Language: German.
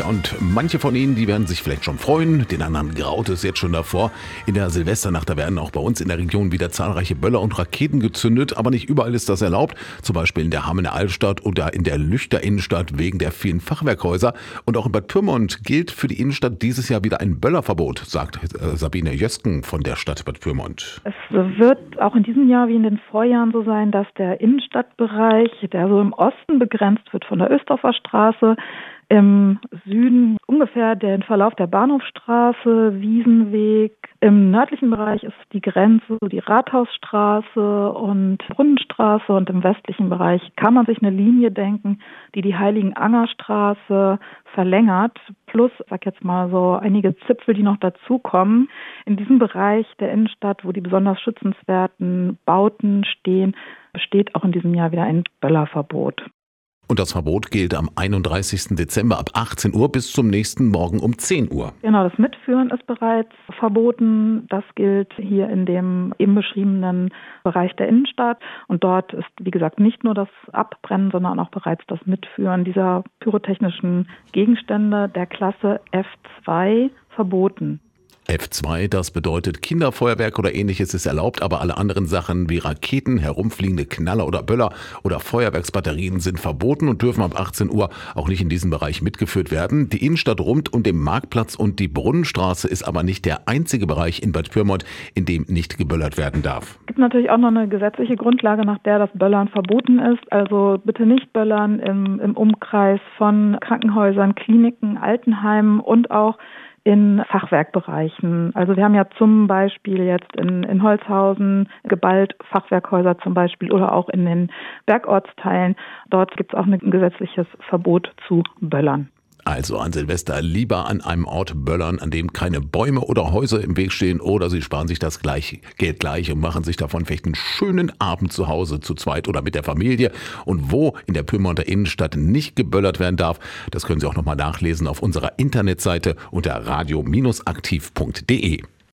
Tja, und manche von Ihnen, die werden sich vielleicht schon freuen, den anderen graut es jetzt schon davor. In der Silvesternacht, da werden auch bei uns in der Region wieder zahlreiche Böller und Raketen gezündet, aber nicht überall ist das erlaubt. Zum Beispiel in der Hammener Altstadt oder in der Lüchter Innenstadt wegen der vielen Fachwerkhäuser. Und auch in Bad Pyrmont gilt für die Innenstadt dieses Jahr wieder ein Böllerverbot, sagt äh, Sabine Jösken von der Stadt Bad Pyrmont. Es wird auch in diesem Jahr wie in den Vorjahren so sein, dass der Innenstadtbereich, der so im Osten begrenzt wird von der Östorfer Straße, im Süden ungefähr den Verlauf der Bahnhofstraße, Wiesenweg. Im nördlichen Bereich ist die Grenze die Rathausstraße und Brunnenstraße und im westlichen Bereich kann man sich eine Linie denken, die die Heiligenangerstraße verlängert, plus, sag jetzt mal so, einige Zipfel, die noch dazukommen. In diesem Bereich der Innenstadt, wo die besonders schützenswerten Bauten stehen, besteht auch in diesem Jahr wieder ein Böllerverbot. Und das Verbot gilt am 31. Dezember ab 18 Uhr bis zum nächsten Morgen um 10 Uhr. Genau, das Mitführen ist bereits verboten. Das gilt hier in dem eben beschriebenen Bereich der Innenstadt. Und dort ist, wie gesagt, nicht nur das Abbrennen, sondern auch bereits das Mitführen dieser pyrotechnischen Gegenstände der Klasse F2 verboten. F2, das bedeutet Kinderfeuerwerk oder ähnliches ist erlaubt, aber alle anderen Sachen wie Raketen, herumfliegende Knaller oder Böller oder Feuerwerksbatterien sind verboten und dürfen ab 18 Uhr auch nicht in diesem Bereich mitgeführt werden. Die Innenstadt rund um den Marktplatz und die Brunnenstraße ist aber nicht der einzige Bereich in Bad Pyrmont, in dem nicht geböllert werden darf. Es gibt natürlich auch noch eine gesetzliche Grundlage, nach der das Böllern verboten ist. Also bitte nicht böllern im, im Umkreis von Krankenhäusern, Kliniken, Altenheimen und auch in Fachwerkbereichen. Also wir haben ja zum Beispiel jetzt in, in Holzhausen geballt Fachwerkhäuser zum Beispiel oder auch in den Bergortsteilen. Dort gibt es auch ein gesetzliches Verbot zu Böllern. Also an Silvester lieber an einem Ort böllern, an dem keine Bäume oder Häuser im Weg stehen oder Sie sparen sich das gleich, Geld gleich und machen sich davon vielleicht einen schönen Abend zu Hause zu zweit oder mit der Familie. Und wo in der Pyrmonter Innenstadt nicht geböllert werden darf, das können Sie auch nochmal nachlesen auf unserer Internetseite unter radio-aktiv.de.